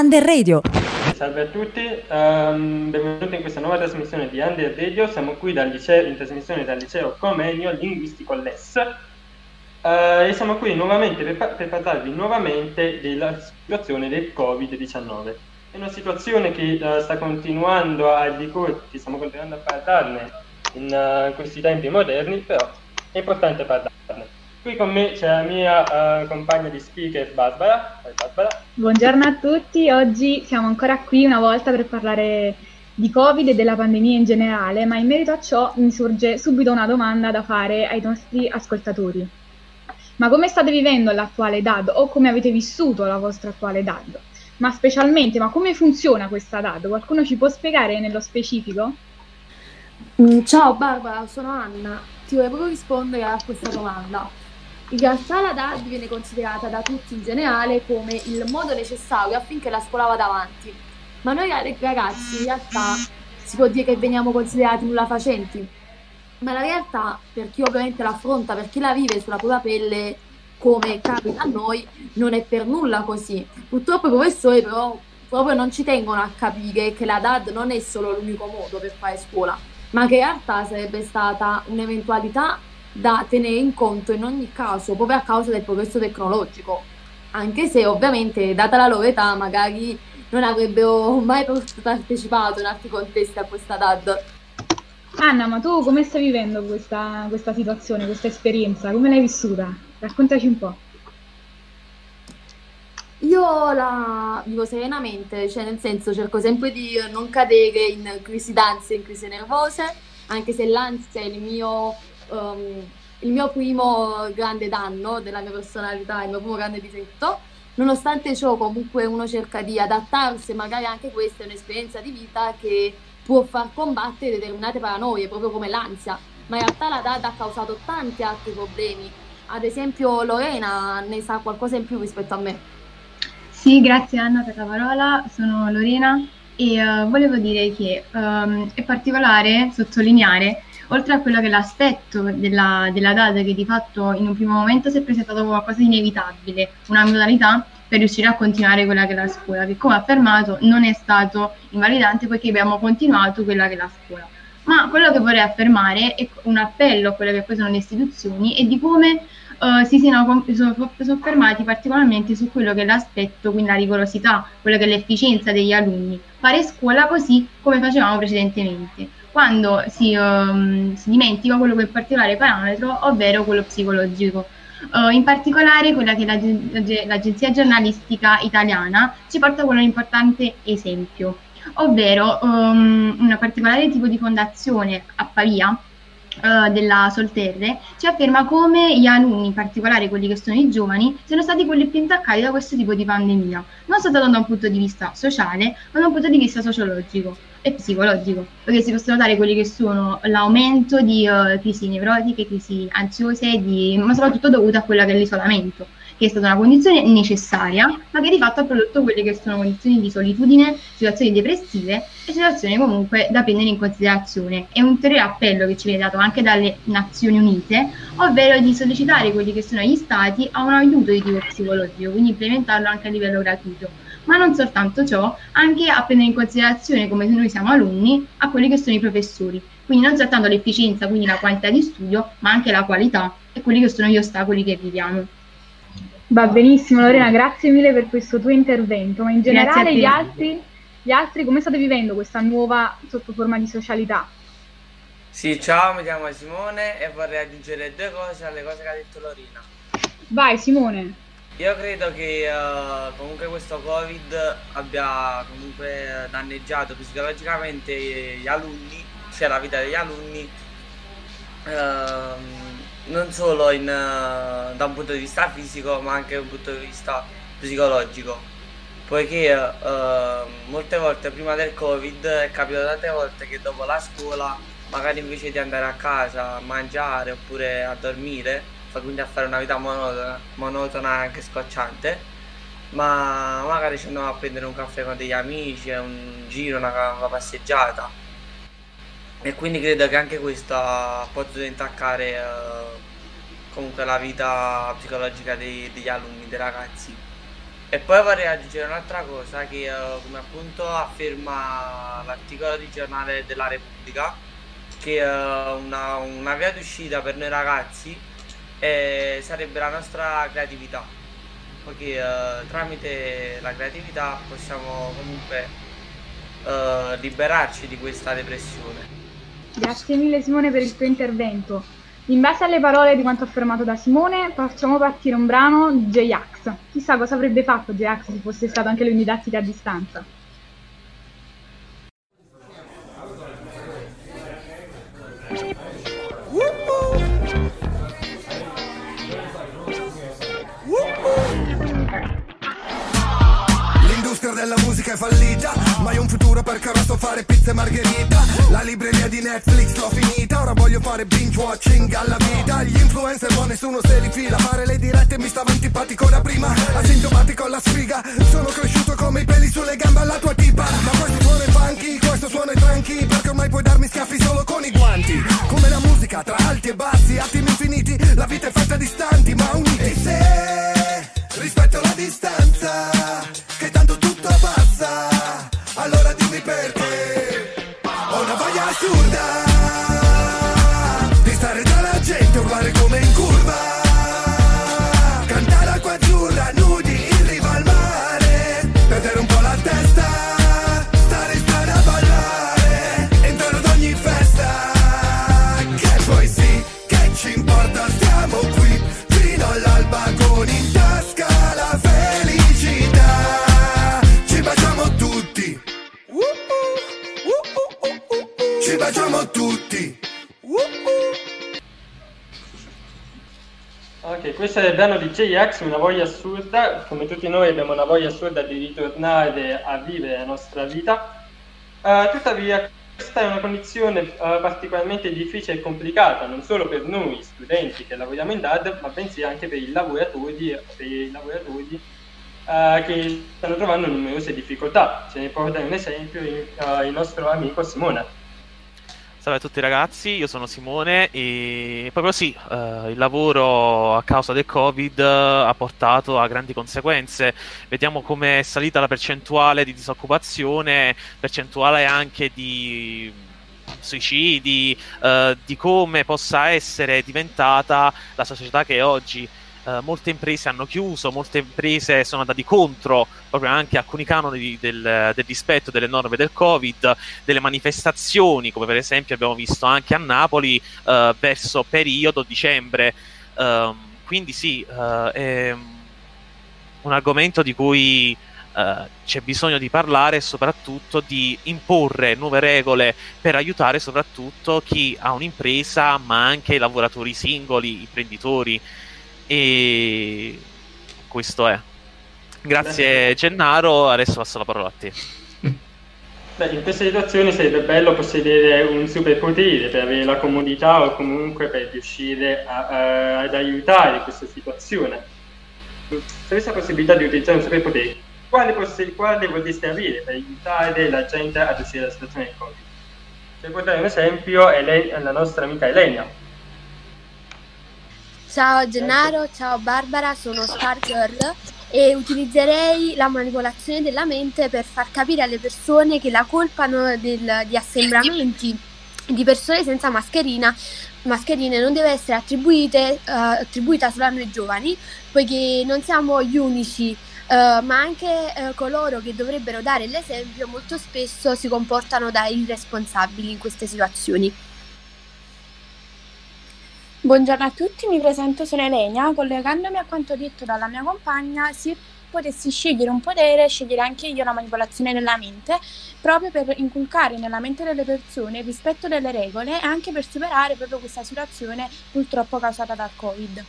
Under Radio. Salve a tutti, um, benvenuti in questa nuova trasmissione di Under Radio. Siamo qui liceo, in trasmissione dal liceo Comenio Linguistico LES. Uh, e siamo qui nuovamente per, per, parlarvi nuovamente della situazione del Covid-19. È una situazione che uh, sta continuando a ricorrere, stiamo continuando a parlarne in uh, questi tempi moderni, però è importante parlarne. Qui con me c'è la mia compagna di speaker Barbara. Barbara. Buongiorno a tutti, oggi siamo ancora qui una volta per parlare di Covid e della pandemia in generale, ma in merito a ciò mi sorge subito una domanda da fare ai nostri ascoltatori. Ma come state vivendo l'attuale DAD o come avete vissuto la vostra attuale DAD? Ma specialmente, ma come funziona questa DAD? Qualcuno ci può spiegare nello specifico? Mm, ciao Barbara, sono Anna. Ti volevo rispondere a questa domanda. In realtà la DAD viene considerata da tutti in generale come il modo necessario affinché la scuola vada avanti, ma noi ragazzi in realtà si può dire che veniamo considerati nulla facenti, ma la realtà per chi ovviamente l'affronta, per chi la vive sulla propria pelle come capita a noi, non è per nulla così. Purtroppo i professori però proprio non ci tengono a capire che la DAD non è solo l'unico modo per fare scuola, ma che in realtà sarebbe stata un'eventualità da tenere in conto in ogni caso, proprio a causa del progresso tecnologico. Anche se ovviamente, data la loro età, magari non avrebbero mai partecipato in altri contesti a questa DAD. Anna, ma tu come stai vivendo questa, questa situazione, questa esperienza? Come l'hai vissuta? Raccontaci un po'. Io la vivo serenamente, cioè nel senso cerco sempre di non cadere in crisi d'ansia, in crisi nervose, anche se l'ansia è il mio um, il mio primo grande danno della mia personalità, il mio primo grande difetto. Nonostante ciò, comunque uno cerca di adattarsi, magari anche questa è un'esperienza di vita che può far combattere determinate paranoie, proprio come l'ansia. Ma in realtà la DAD ha causato tanti altri problemi. Ad esempio, Lorena ne sa qualcosa in più rispetto a me. Sì, grazie Anna per la parola. Sono Lorena e uh, volevo dire che um, è particolare sottolineare oltre a quello che è l'aspetto della, della data che di fatto in un primo momento si è presentato come qualcosa di inevitabile, una modalità per riuscire a continuare quella che è la scuola, che come affermato non è stato invalidante poiché abbiamo continuato quella che è la scuola. Ma quello che vorrei affermare è un appello a quelle che poi sono le istituzioni e di come uh, si siano soffermati particolarmente su quello che è l'aspetto, quindi la rigorosità, quello che è l'efficienza degli alunni, fare scuola così come facevamo precedentemente quando si, um, si dimentica quello che è il particolare parametro, ovvero quello psicologico. Uh, in particolare quella che è l'agenzia giornalistica italiana ci porta con un importante esempio, ovvero um, un particolare tipo di fondazione a Pavia uh, della Solterre ci afferma come gli alunni, in particolare quelli che sono i giovani, siano stati quelli più intaccati da questo tipo di pandemia, non soltanto da un punto di vista sociale, ma da un punto di vista sociologico e psicologico, perché si possono notare quelli che sono l'aumento di uh, crisi nevrotiche, crisi ansiose, di, ma soprattutto dovute a quella che è l'isolamento che è stata una condizione necessaria, ma che di fatto ha prodotto quelle che sono condizioni di solitudine, situazioni depressive e situazioni comunque da prendere in considerazione. È un ulteriore appello che ci viene dato anche dalle Nazioni Unite, ovvero di sollecitare quelli che sono gli stati a un aiuto di tipo psicologico, quindi implementarlo anche a livello gratuito. Ma non soltanto ciò, anche a prendere in considerazione, come se noi siamo alunni, a quelli che sono i professori. Quindi non soltanto l'efficienza, quindi la quantità di studio, ma anche la qualità e quelli che sono gli ostacoli che viviamo. Va benissimo Lorena, grazie mille per questo tuo intervento, ma in generale gli altri, gli altri come state vivendo questa nuova sottoforma di socialità? Sì, ciao, mi chiamo Simone e vorrei aggiungere due cose alle cose che ha detto Lorena. Vai Simone. Io credo che uh, comunque questo Covid abbia comunque danneggiato psicologicamente gli alunni, cioè la vita degli alunni. Uh, non solo in, uh, da un punto di vista fisico ma anche da un punto di vista psicologico poiché uh, molte volte prima del covid è capitato tante volte che dopo la scuola magari invece di andare a casa a mangiare oppure a dormire quindi a fare una vita monotona, monotona anche scocciante ma magari ci andiamo a prendere un caffè con degli amici un giro, una, una passeggiata e quindi credo che anche questo potuto intaccare uh, comunque la vita psicologica dei, degli alunni, dei ragazzi. E poi vorrei aggiungere un'altra cosa che uh, come appunto afferma l'articolo di giornale della Repubblica che uh, una, una, via d'uscita per noi ragazzi eh, sarebbe la nostra creatività perché uh, tramite la creatività possiamo comunque liberarci di questa depressione. Grazie mille Simone per il tuo intervento. In base alle parole di quanto affermato da Simone, facciamo partire un brano J-Ax. Chissà cosa avrebbe fatto J-Ax se fosse stato anche lui in didattica a distanza. Della musica è fallita. Ma io un futuro perché ora sto fare pizza e margherita. La libreria di Netflix l'ho finita. Ora voglio fare binge watching alla vita. Gli influencer ma nessuno se li fila. Fare le dirette mi stava antipatico da prima. Asintomatico alla sfiga. Sono cresciuto come i peli sulle gambe alla tua tipa. Ma questo suono è funky, questo suono è tranqui. Perché ormai puoi darmi schiaffi solo con i guanti. Come la musica tra alti e bassi, attimi infiniti. La vita è fatta di stanti ma uniti E se Il brano di J-Ax, una voglia assurda, come tutti noi abbiamo una voglia assurda di ritornare a vivere la nostra vita. Uh, tuttavia questa è una condizione uh, particolarmente difficile e complicata, non solo per noi studenti che lavoriamo in DAD, ma bensì anche per i lavoratori, per i lavoratori uh, che stanno trovando numerose difficoltà. Ce ne dare un esempio il, il nostro amico Simone. Salve a tutti ragazzi, io sono Simone e proprio sì, eh, il lavoro a causa del Covid ha portato a grandi conseguenze. Vediamo come è salita la percentuale di disoccupazione, percentuale anche di suicidi, eh, di come possa essere diventata la società che è oggi. Uh, molte imprese hanno chiuso, molte imprese sono andate contro proprio anche alcuni canoni di, del, del, rispetto delle norme del Covid, delle manifestazioni, come per esempio abbiamo visto anche a Napoli uh, verso periodo dicembre. Uh, quindi sì, è un argomento di cui c'è bisogno di parlare e soprattutto di imporre nuove regole per aiutare soprattutto chi ha un'impresa, ma anche i lavoratori singoli, imprenditori e questo è. Grazie Gennaro, adesso passo la parola a te. Beh, in queste situazioni sarebbe bello possedere un superpotere per avere la comodità o comunque per riuscire a, a, ad aiutare questa situazione. Se avessi la possibilità di utilizzare un superpotere, quale, poss- quale vorreste avere per aiutare la gente ad uscire dalla situazione del Covid? Per portare un esempio è, lei, è la nostra amica Elenia. Ciao Gennaro, ciao Barbara, sono Stargirl e utilizzerei la manipolazione della mente per far capire alle persone che la colpa del, di assembramenti di persone senza mascherina mascherine non deve essere attribuite, uh, attribuita solo a noi giovani, poiché non siamo gli unici, uh, ma anche uh, coloro che dovrebbero dare l'esempio molto spesso si comportano da irresponsabili in queste situazioni. Buongiorno a tutti, mi presento, sono Elenia. Collegandomi a quanto detto dalla mia compagna, se potessi scegliere un potere, scegliere anche io la manipolazione della mente, proprio per inculcare nella mente delle persone il rispetto delle regole e anche per superare proprio questa situazione purtroppo causata dal Covid.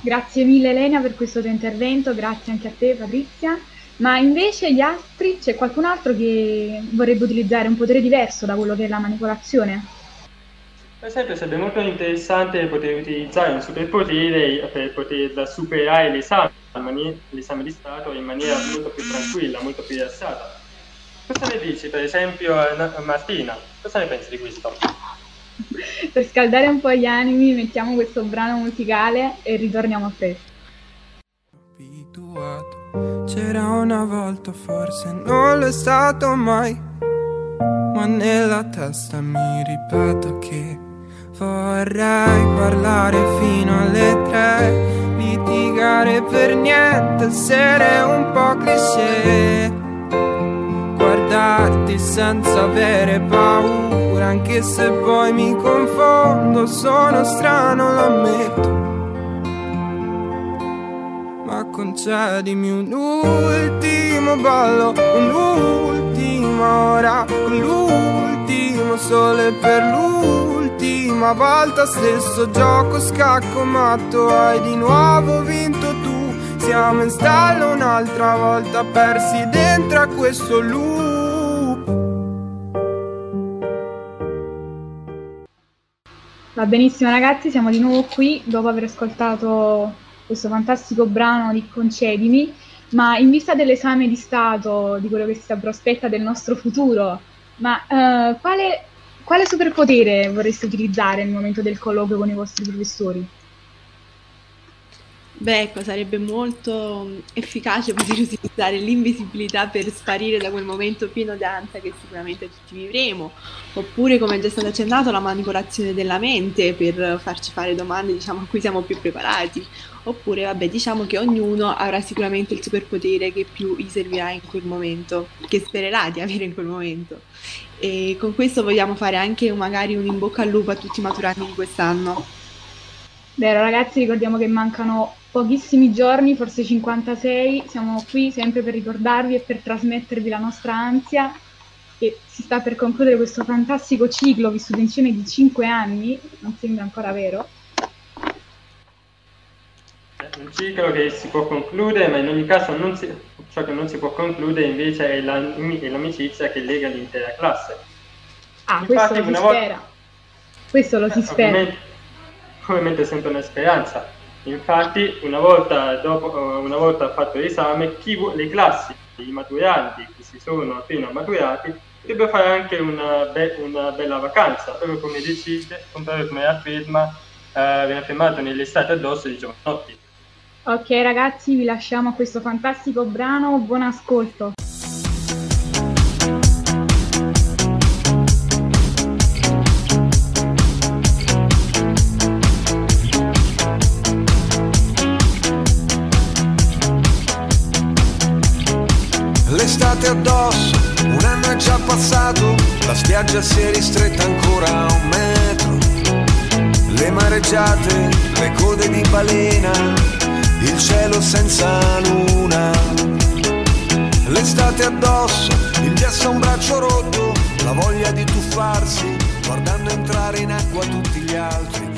Grazie mille Elena per questo tuo intervento, grazie anche a te Patrizia. Ma invece gli altri, c'è qualcun altro che vorrebbe utilizzare un potere diverso da quello che è la manipolazione? Per esempio sarebbe molto interessante poter utilizzare un superpotere per poter superare l'esame, l'esame di Stato in maniera molto più tranquilla, molto più rilassata. Cosa ne dici, per esempio, Martina? Cosa ne pensi di questo? per scaldare un po' gli animi mettiamo questo brano musicale e ritorniamo a presto. Abituato C'era una volta forse, non l'è stato mai. Ma nella testa mi ripeto che vorrei parlare fino alle tre. Litigare per niente, essere un po' cliché. Guardarti senza avere paura, anche se poi mi confondo, sono strano, lo ammetto concedimi un ultimo ballo, un'ultima ora, l'ultimo sole per l'ultima volta, stesso gioco scacco matto, hai di nuovo vinto tu, siamo in stallo un'altra volta, persi dentro a questo loop. Va benissimo ragazzi, siamo di nuovo qui dopo aver ascoltato questo fantastico brano di Concedimi, ma in vista dell'esame di Stato, di quello che si prospetta del nostro futuro, ma uh, quale, quale superpotere vorreste utilizzare nel momento del colloquio con i vostri professori? Beh, ecco, sarebbe molto mm, efficace poter utilizzare l'invisibilità per sparire da quel momento pieno d'ansia che sicuramente tutti vivremo, oppure, come è già stato accennato, la manipolazione della mente per farci fare domande diciamo, a cui siamo più preparati, oppure, vabbè, diciamo che ognuno avrà sicuramente il superpotere che più gli servirà in quel momento, che spererà di avere in quel momento. E con questo vogliamo fare anche magari un in bocca al lupo a tutti i maturati di quest'anno. Vero ragazzi, ricordiamo che mancano pochissimi giorni, forse 56, siamo qui sempre per ricordarvi e per trasmettervi la nostra ansia e si sta per concludere questo fantastico ciclo vissuto insieme di 5 anni, non sembra ancora vero. Un ciclo che si può concludere, ma in ogni caso si, ciò che non si può concludere invece è, la, è l'amicizia che lega l'intera classe. Ah, Infatti, questo lo si spera. Volta... Questo lo si eh, spera. Ovviamente, ovviamente sempre una speranza Infatti, una volta, dopo, una volta fatto l'esame, chi, le classi, i maturanti che si sono appena maturati, dovrebbero fare anche una, be- una, bella vacanza, proprio come decide, proprio come afferma, eh, viene affermato nell'estate addosso di Giovanotti. Ok ragazzi, vi lasciamo questo fantastico brano, buon ascolto. l'estate addosso, un anno è già passato, la spiaggia si è ristretta ancora a un metro. Le mareggiate, le code di balena, il cielo senza luna. L'estate addosso, il a un braccio rotto, la voglia di tuffarsi, guardando entrare in acqua tutti gli altri